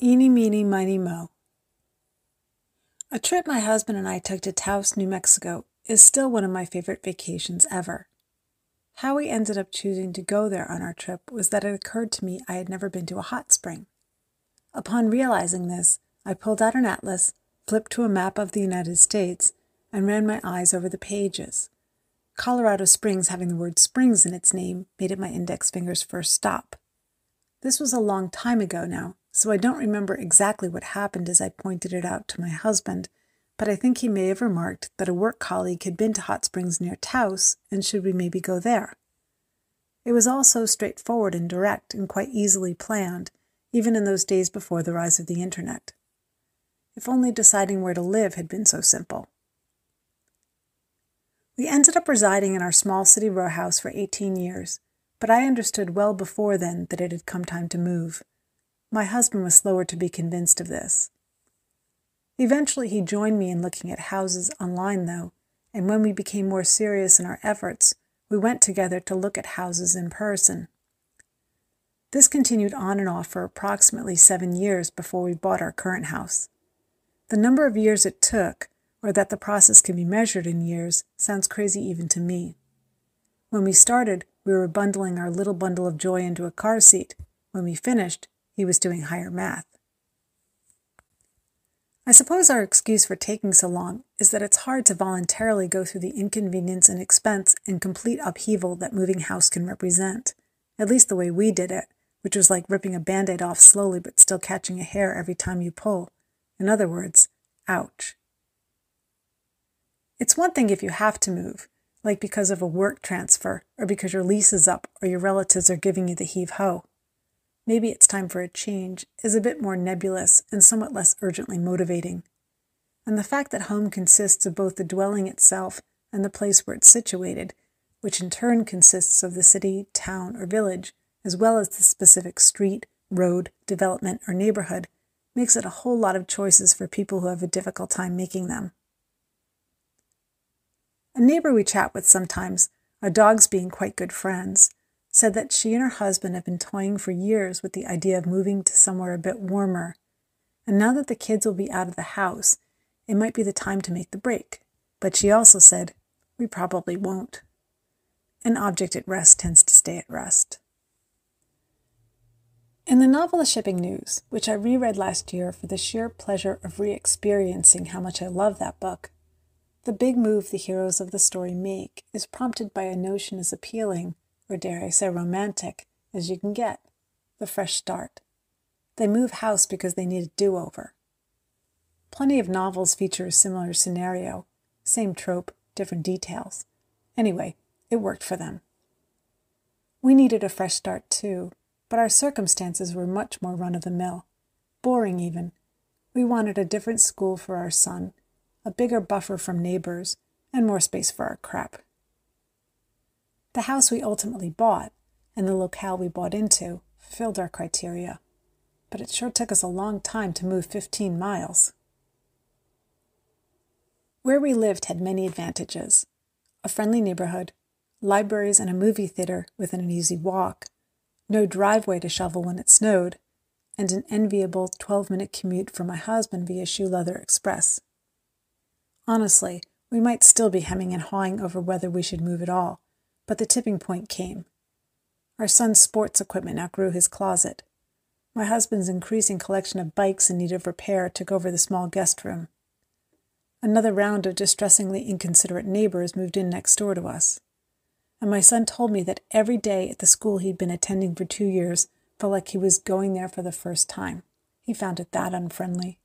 Eeny, meeny, miny, mo. A trip my husband and I took to Taos, New Mexico is still one of my favorite vacations ever. How we ended up choosing to go there on our trip was that it occurred to me I had never been to a hot spring. Upon realizing this, I pulled out an atlas, flipped to a map of the United States, and ran my eyes over the pages. Colorado Springs, having the word springs in its name, made it my index finger's first stop. This was a long time ago now, so I don't remember exactly what happened as I pointed it out to my husband, but I think he may have remarked that a work colleague had been to hot springs near Taos, and should we maybe go there? It was all so straightforward and direct and quite easily planned, even in those days before the rise of the internet. If only deciding where to live had been so simple. We ended up residing in our small city row house for 18 years, but I understood well before then that it had come time to move. My husband was slower to be convinced of this. Eventually, he joined me in looking at houses online, though, and when we became more serious in our efforts, we went together to look at houses in person. This continued on and off for approximately seven years before we bought our current house. The number of years it took, or that the process can be measured in years, sounds crazy even to me. When we started, we were bundling our little bundle of joy into a car seat. When we finished, he was doing higher math. I suppose our excuse for taking so long is that it's hard to voluntarily go through the inconvenience and expense and complete upheaval that moving house can represent, at least the way we did it, which was like ripping a band aid off slowly but still catching a hair every time you pull. In other words, ouch. It's one thing if you have to move, like because of a work transfer, or because your lease is up, or your relatives are giving you the heave ho maybe it's time for a change, is a bit more nebulous and somewhat less urgently motivating. And the fact that home consists of both the dwelling itself and the place where it's situated, which in turn consists of the city, town, or village, as well as the specific street, road, development, or neighborhood, makes it a whole lot of choices for people who have a difficult time making them. A neighbor we chat with sometimes, our dogs being quite good friends, said that she and her husband have been toying for years with the idea of moving to somewhere a bit warmer. And now that the kids will be out of the house, it might be the time to make the break. But she also said, we probably won't. An object at rest tends to stay at rest. In the novel The Shipping News, which I reread last year for the sheer pleasure of re experiencing how much I love that book, the big move the heroes of the story make is prompted by a notion as appealing or dare I say romantic, as you can get the fresh start. They move house because they need a do over. Plenty of novels feature a similar scenario, same trope, different details. Anyway, it worked for them. We needed a fresh start too, but our circumstances were much more run of the mill, boring even. We wanted a different school for our son, a bigger buffer from neighbors, and more space for our crap. The house we ultimately bought and the locale we bought into fulfilled our criteria, but it sure took us a long time to move 15 miles. Where we lived had many advantages a friendly neighborhood, libraries, and a movie theater within an easy walk, no driveway to shovel when it snowed, and an enviable 12 minute commute for my husband via Shoe Leather Express. Honestly, we might still be hemming and hawing over whether we should move at all, but the tipping point came. Our son's sports equipment outgrew his closet. My husband's increasing collection of bikes in need of repair took over the small guest room. Another round of distressingly inconsiderate neighbors moved in next door to us. And my son told me that every day at the school he'd been attending for two years felt like he was going there for the first time. He found it that unfriendly.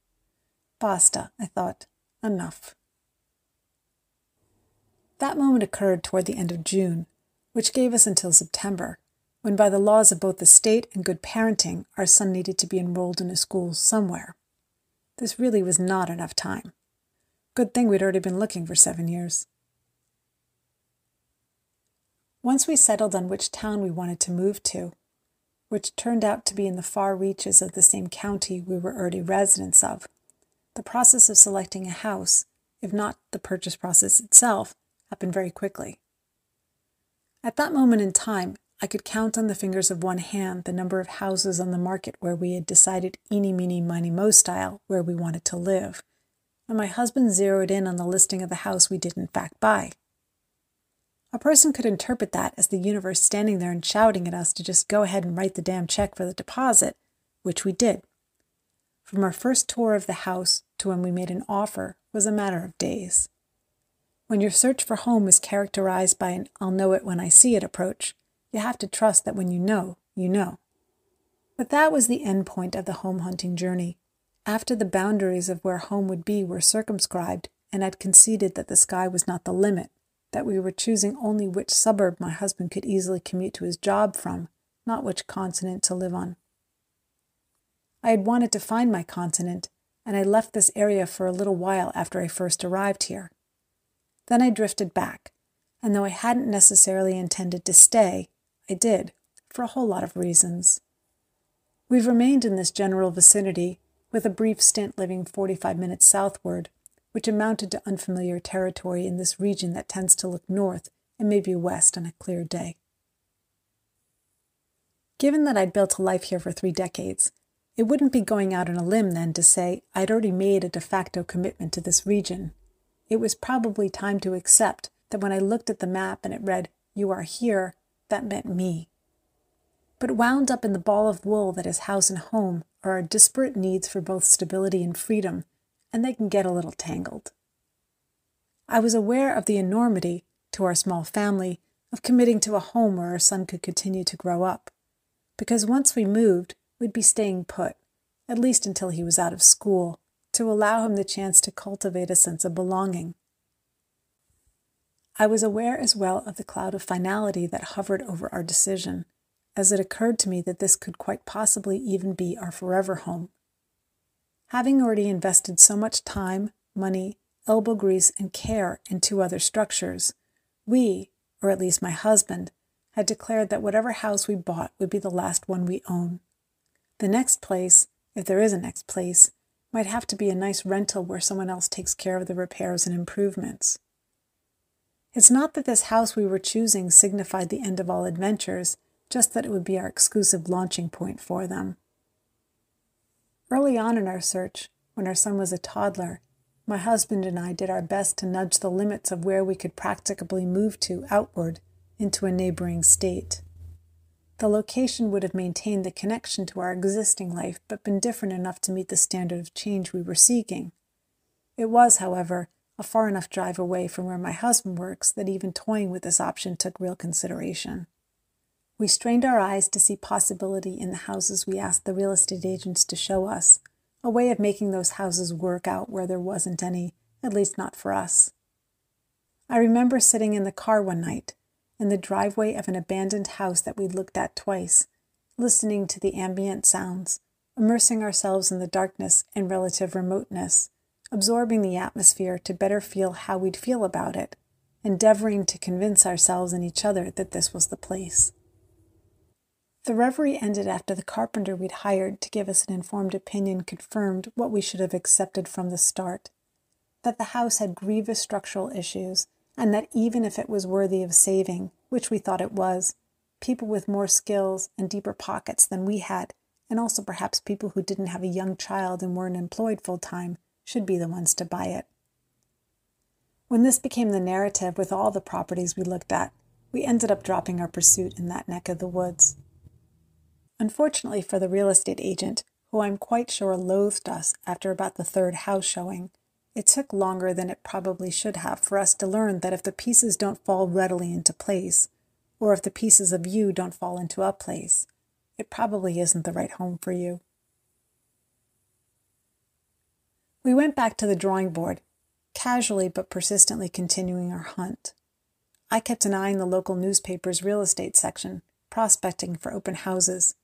Basta, I thought. Enough. That moment occurred toward the end of June, which gave us until September, when by the laws of both the state and good parenting, our son needed to be enrolled in a school somewhere. This really was not enough time. Good thing we'd already been looking for seven years. Once we settled on which town we wanted to move to, which turned out to be in the far reaches of the same county we were already residents of, the process of selecting a house, if not the purchase process itself, happened very quickly. At that moment in time, I could count on the fingers of one hand the number of houses on the market where we had decided eeny, meeny, miny, mo style where we wanted to live, and my husband zeroed in on the listing of the house we did in fact buy. A person could interpret that as the universe standing there and shouting at us to just go ahead and write the damn check for the deposit, which we did. From our first tour of the house to when we made an offer was a matter of days. When your search for home is characterized by an I'll know it when I see it approach, you have to trust that when you know, you know. But that was the end point of the home hunting journey. After the boundaries of where home would be were circumscribed, and I'd conceded that the sky was not the limit, that we were choosing only which suburb my husband could easily commute to his job from, not which continent to live on. I had wanted to find my continent, and I left this area for a little while after I first arrived here. Then I drifted back, and though I hadn't necessarily intended to stay, I did, for a whole lot of reasons. We've remained in this general vicinity, with a brief stint living 45 minutes southward, which amounted to unfamiliar territory in this region that tends to look north and maybe west on a clear day. Given that I'd built a life here for three decades, it wouldn't be going out on a limb then to say I'd already made a de facto commitment to this region. It was probably time to accept that when I looked at the map and it read, You are here, that meant me. But wound up in the ball of wool that is house and home are our disparate needs for both stability and freedom, and they can get a little tangled. I was aware of the enormity, to our small family, of committing to a home where our son could continue to grow up, because once we moved, we'd be staying put, at least until he was out of school, to allow him the chance to cultivate a sense of belonging. I was aware as well of the cloud of finality that hovered over our decision, as it occurred to me that this could quite possibly even be our forever home. Having already invested so much time, money, elbow grease, and care in two other structures, we, or at least my husband, had declared that whatever house we bought would be the last one we own. The next place, if there is a next place, might have to be a nice rental where someone else takes care of the repairs and improvements. It's not that this house we were choosing signified the end of all adventures, just that it would be our exclusive launching point for them. Early on in our search, when our son was a toddler, my husband and I did our best to nudge the limits of where we could practicably move to outward into a neighboring state. The location would have maintained the connection to our existing life, but been different enough to meet the standard of change we were seeking. It was, however, a far enough drive away from where my husband works that even toying with this option took real consideration. We strained our eyes to see possibility in the houses we asked the real estate agents to show us, a way of making those houses work out where there wasn't any, at least not for us. I remember sitting in the car one night, in the driveway of an abandoned house that we'd looked at twice, listening to the ambient sounds, immersing ourselves in the darkness and relative remoteness, absorbing the atmosphere to better feel how we'd feel about it, endeavoring to convince ourselves and each other that this was the place. The reverie ended after the carpenter we'd hired to give us an informed opinion confirmed what we should have accepted from the start that the house had grievous structural issues, and that even if it was worthy of saving, which we thought it was, people with more skills and deeper pockets than we had, and also perhaps people who didn't have a young child and weren't employed full time, should be the ones to buy it. When this became the narrative with all the properties we looked at, we ended up dropping our pursuit in that neck of the woods. Unfortunately for the real estate agent, who I'm quite sure loathed us after about the third house showing, it took longer than it probably should have for us to learn that if the pieces don't fall readily into place, or if the pieces of you don't fall into a place, it probably isn't the right home for you. We went back to the drawing board, casually but persistently continuing our hunt. I kept an eye on the local newspaper's real estate section, prospecting for open houses.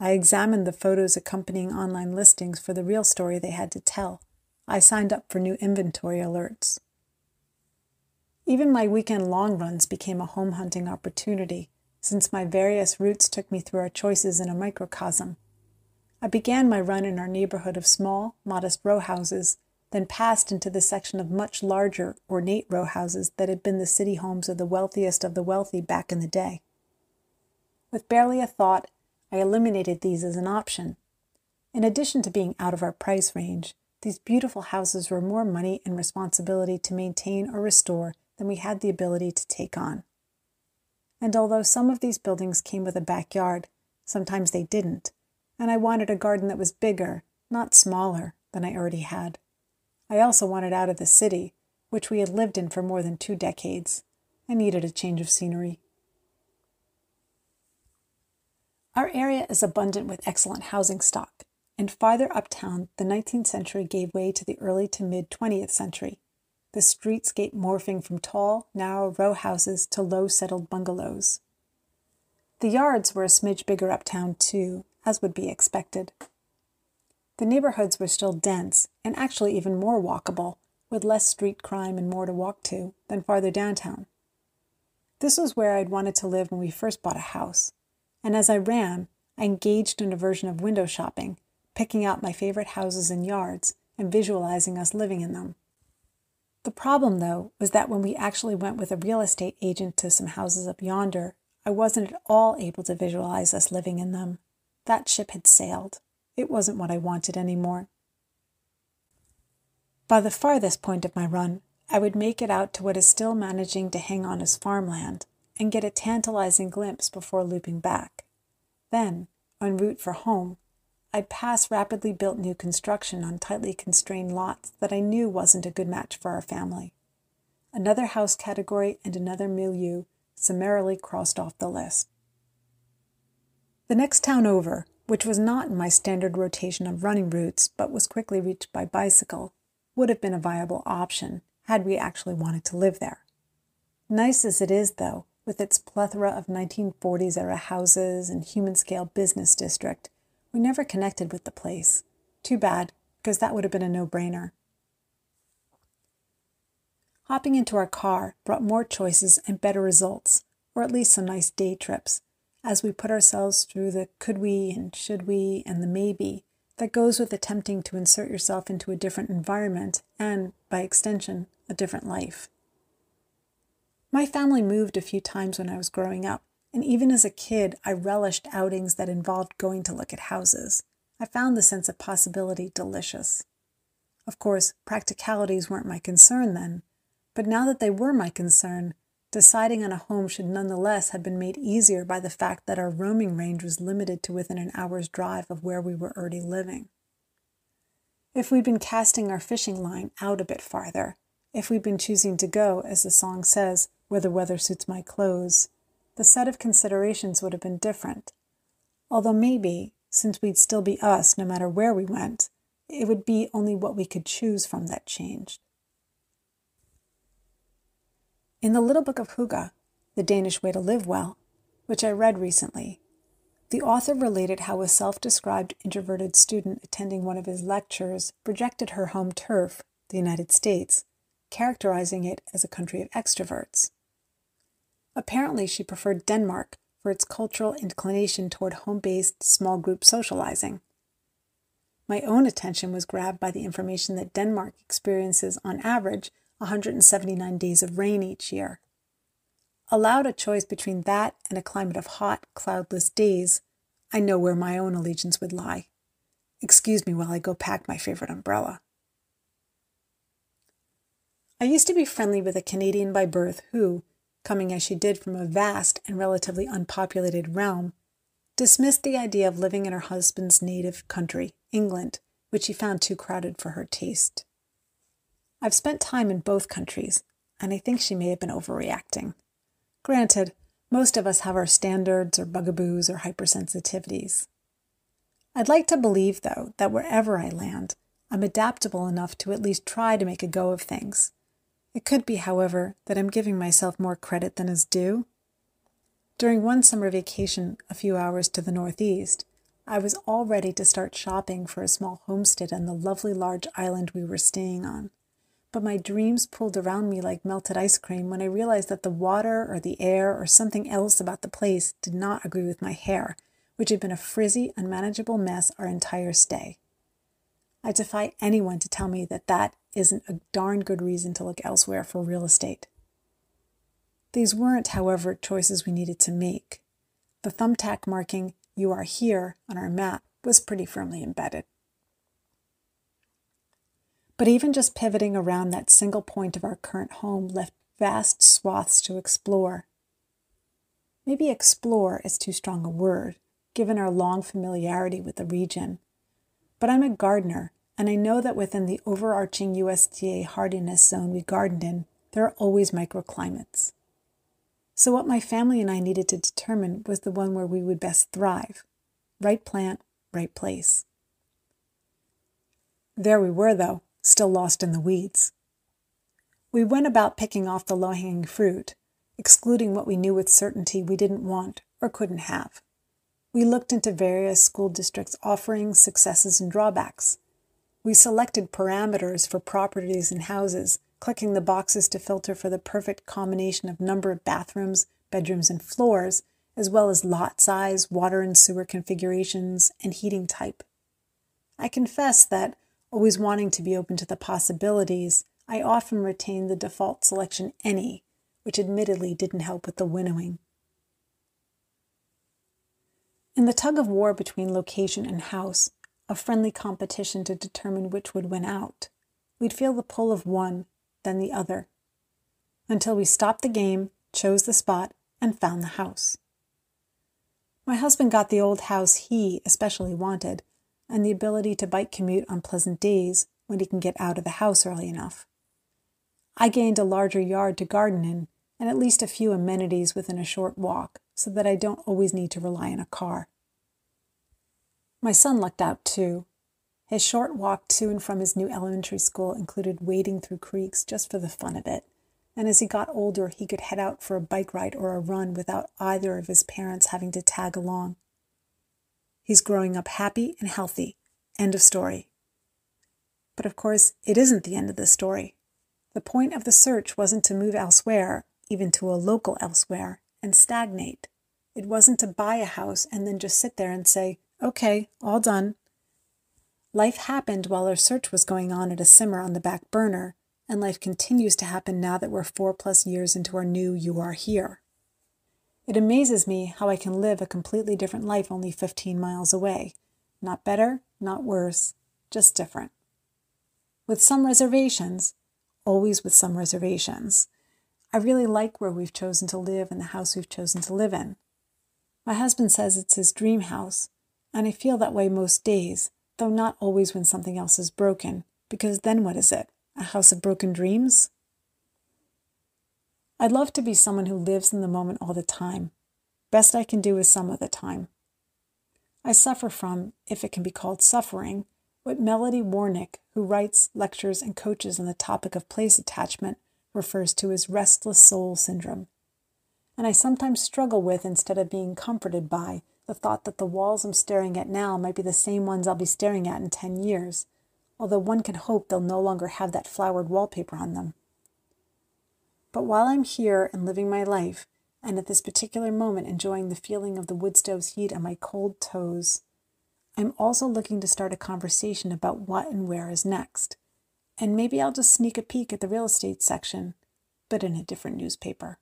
I examined the photos accompanying online listings for the real story they had to tell. I signed up for new inventory alerts. Even my weekend long runs became a home hunting opportunity, since my various routes took me through our choices in a microcosm. I began my run in our neighborhood of small, modest row houses, then passed into the section of much larger, ornate row houses that had been the city homes of the wealthiest of the wealthy back in the day. With barely a thought, I eliminated these as an option. In addition to being out of our price range, these beautiful houses were more money and responsibility to maintain or restore than we had the ability to take on. And although some of these buildings came with a backyard, sometimes they didn't, and I wanted a garden that was bigger, not smaller, than I already had. I also wanted out of the city, which we had lived in for more than two decades. I needed a change of scenery. Our area is abundant with excellent housing stock, and farther uptown, the 19th century gave way to the early to mid 20th century, the streetscape morphing from tall, narrow row houses to low settled bungalows. The yards were a smidge bigger uptown, too, as would be expected. The neighborhoods were still dense and actually even more walkable, with less street crime and more to walk to than farther downtown. This was where I'd wanted to live when we first bought a house, and as I ran, I engaged in a version of window shopping, picking out my favorite houses and yards and visualizing us living in them. The problem, though, was that when we actually went with a real estate agent to some houses up yonder, I wasn't at all able to visualize us living in them. That ship had sailed. It wasn't what I wanted anymore. By the farthest point of my run, I would make it out to what is still managing to hang on as farmland and get a tantalizing glimpse before looping back. Then, en route for home, I'd pass rapidly built new construction on tightly constrained lots that I knew wasn't a good match for our family. Another house category and another milieu summarily crossed off the list. The next town over, which was not in my standard rotation of running routes but was quickly reached by bicycle, would have been a viable option had we actually wanted to live there. Nice as it is, though, with its plethora of 1940s era houses and human scale business district, we never connected with the place. Too bad, because that would have been a no brainer. Hopping into our car brought more choices and better results, or at least some nice day trips, as we put ourselves through the could we and should we and the maybe that goes with attempting to insert yourself into a different environment and, by extension, a different life. My family moved a few times when I was growing up, and even as a kid, I relished outings that involved going to look at houses. I found the sense of possibility delicious. Of course, practicalities weren't my concern then, but now that they were my concern, deciding on a home should nonetheless have been made easier by the fact that our roaming range was limited to within an hour's drive of where we were already living. If we'd been casting our fishing line out a bit farther, if we'd been choosing to go, as the song says, where the weather suits my clothes, the set of considerations would have been different. Although maybe, since we'd still be us no matter where we went, it would be only what we could choose from that changed. In the Little Book of Hygge, The Danish Way to Live Well, which I read recently, the author related how a self described introverted student attending one of his lectures projected her home turf, the United States, characterizing it as a country of extroverts. Apparently, she preferred Denmark for its cultural inclination toward home based small group socializing. My own attention was grabbed by the information that Denmark experiences, on average, 179 days of rain each year. Allowed a choice between that and a climate of hot, cloudless days, I know where my own allegiance would lie. Excuse me while I go pack my favorite umbrella. I used to be friendly with a Canadian by birth who, coming as she did from a vast and relatively unpopulated realm, dismissed the idea of living in her husband's native country, England, which she found too crowded for her taste. I've spent time in both countries, and I think she may have been overreacting. Granted, most of us have our standards or bugaboos or hypersensitivities. I'd like to believe, though, that wherever I land, I'm adaptable enough to at least try to make a go of things it could be, however, that I'm giving myself more credit than is due. During one summer vacation a few hours to the northeast, I was all ready to start shopping for a small homestead on the lovely large island we were staying on. But my dreams pulled around me like melted ice cream when I realized that the water or the air or something else about the place did not agree with my hair, which had been a frizzy, unmanageable mess our entire stay. I defy anyone to tell me that that isn't a darn good reason to look elsewhere for real estate. These weren't, however, choices we needed to make. the thumbtack marking You Are Here on our map was pretty firmly embedded. But even just pivoting around that single point of our current home left vast swaths to explore. Maybe explore is too strong a word, given our long familiarity with the region. But I'm a gardener, and I know that within the overarching USDA hardiness zone we gardened in, there are always microclimates. So, what my family and I needed to determine was the one where we would best thrive right plant, right place. There we were, though, still lost in the weeds. We went about picking off the low hanging fruit, excluding what we knew with certainty we didn't want or couldn't have. We looked into various school districts' offerings, successes, and drawbacks. We selected parameters for properties and houses, clicking the boxes to filter for the perfect combination of number of bathrooms, bedrooms, and floors, as well as lot size, water and sewer configurations, and heating type. I confess that, always wanting to be open to the possibilities, I often retained the default selection any, which admittedly didn't help with the winnowing. In the tug of war between location and house, a friendly competition to determine which would win out, we'd feel the pull of one, then the other, until we stopped the game, chose the spot, and found the house. My husband got the old house he especially wanted, and the ability to bike commute on pleasant days when he can get out of the house early enough. I gained a larger yard to garden in and at least a few amenities within a short walk so that I don't always need to rely on a car. My son lucked out too. His short walk to and from his new elementary school included wading through creeks just for the fun of it, and as he got older, he could head out for a bike ride or a run without either of his parents having to tag along. He's growing up happy and healthy. End of story. But of course, it isn't the end of the story. The point of the search wasn't to move elsewhere, even to a local elsewhere, and stagnate. It wasn't to buy a house and then just sit there and say, okay, all done. Life happened while our search was going on at a simmer on the back burner, and life continues to happen now that we're four plus years into our new You Are Here. It amazes me how I can live a completely different life only 15 miles away. Not better, not worse, just different. With some reservations, always with some reservations. I really like where we've chosen to live and the house we've chosen to live in. My husband says it's his dream house, and I feel that way most days, though not always when something else is broken, because then what is it? A house of broken dreams? I'd love to be someone who lives in the moment all the time. Best I can do is some of the time. I suffer from, if it can be called suffering, what Melody Warnick, who writes, lectures, and coaches on the topic of place attachment, refers to as restless soul syndrome. And I sometimes struggle with, instead of being comforted by, the thought that the walls I'm staring at now might be the same ones I'll be staring at in 10 years, although one can hope they'll no longer have that flowered wallpaper on them. But while I'm here and living my life, and at this particular moment enjoying the feeling of the wood stove's heat on my cold toes, I'm also looking to start a conversation about what and where is next. And maybe I'll just sneak a peek at the real estate section, but in a different newspaper.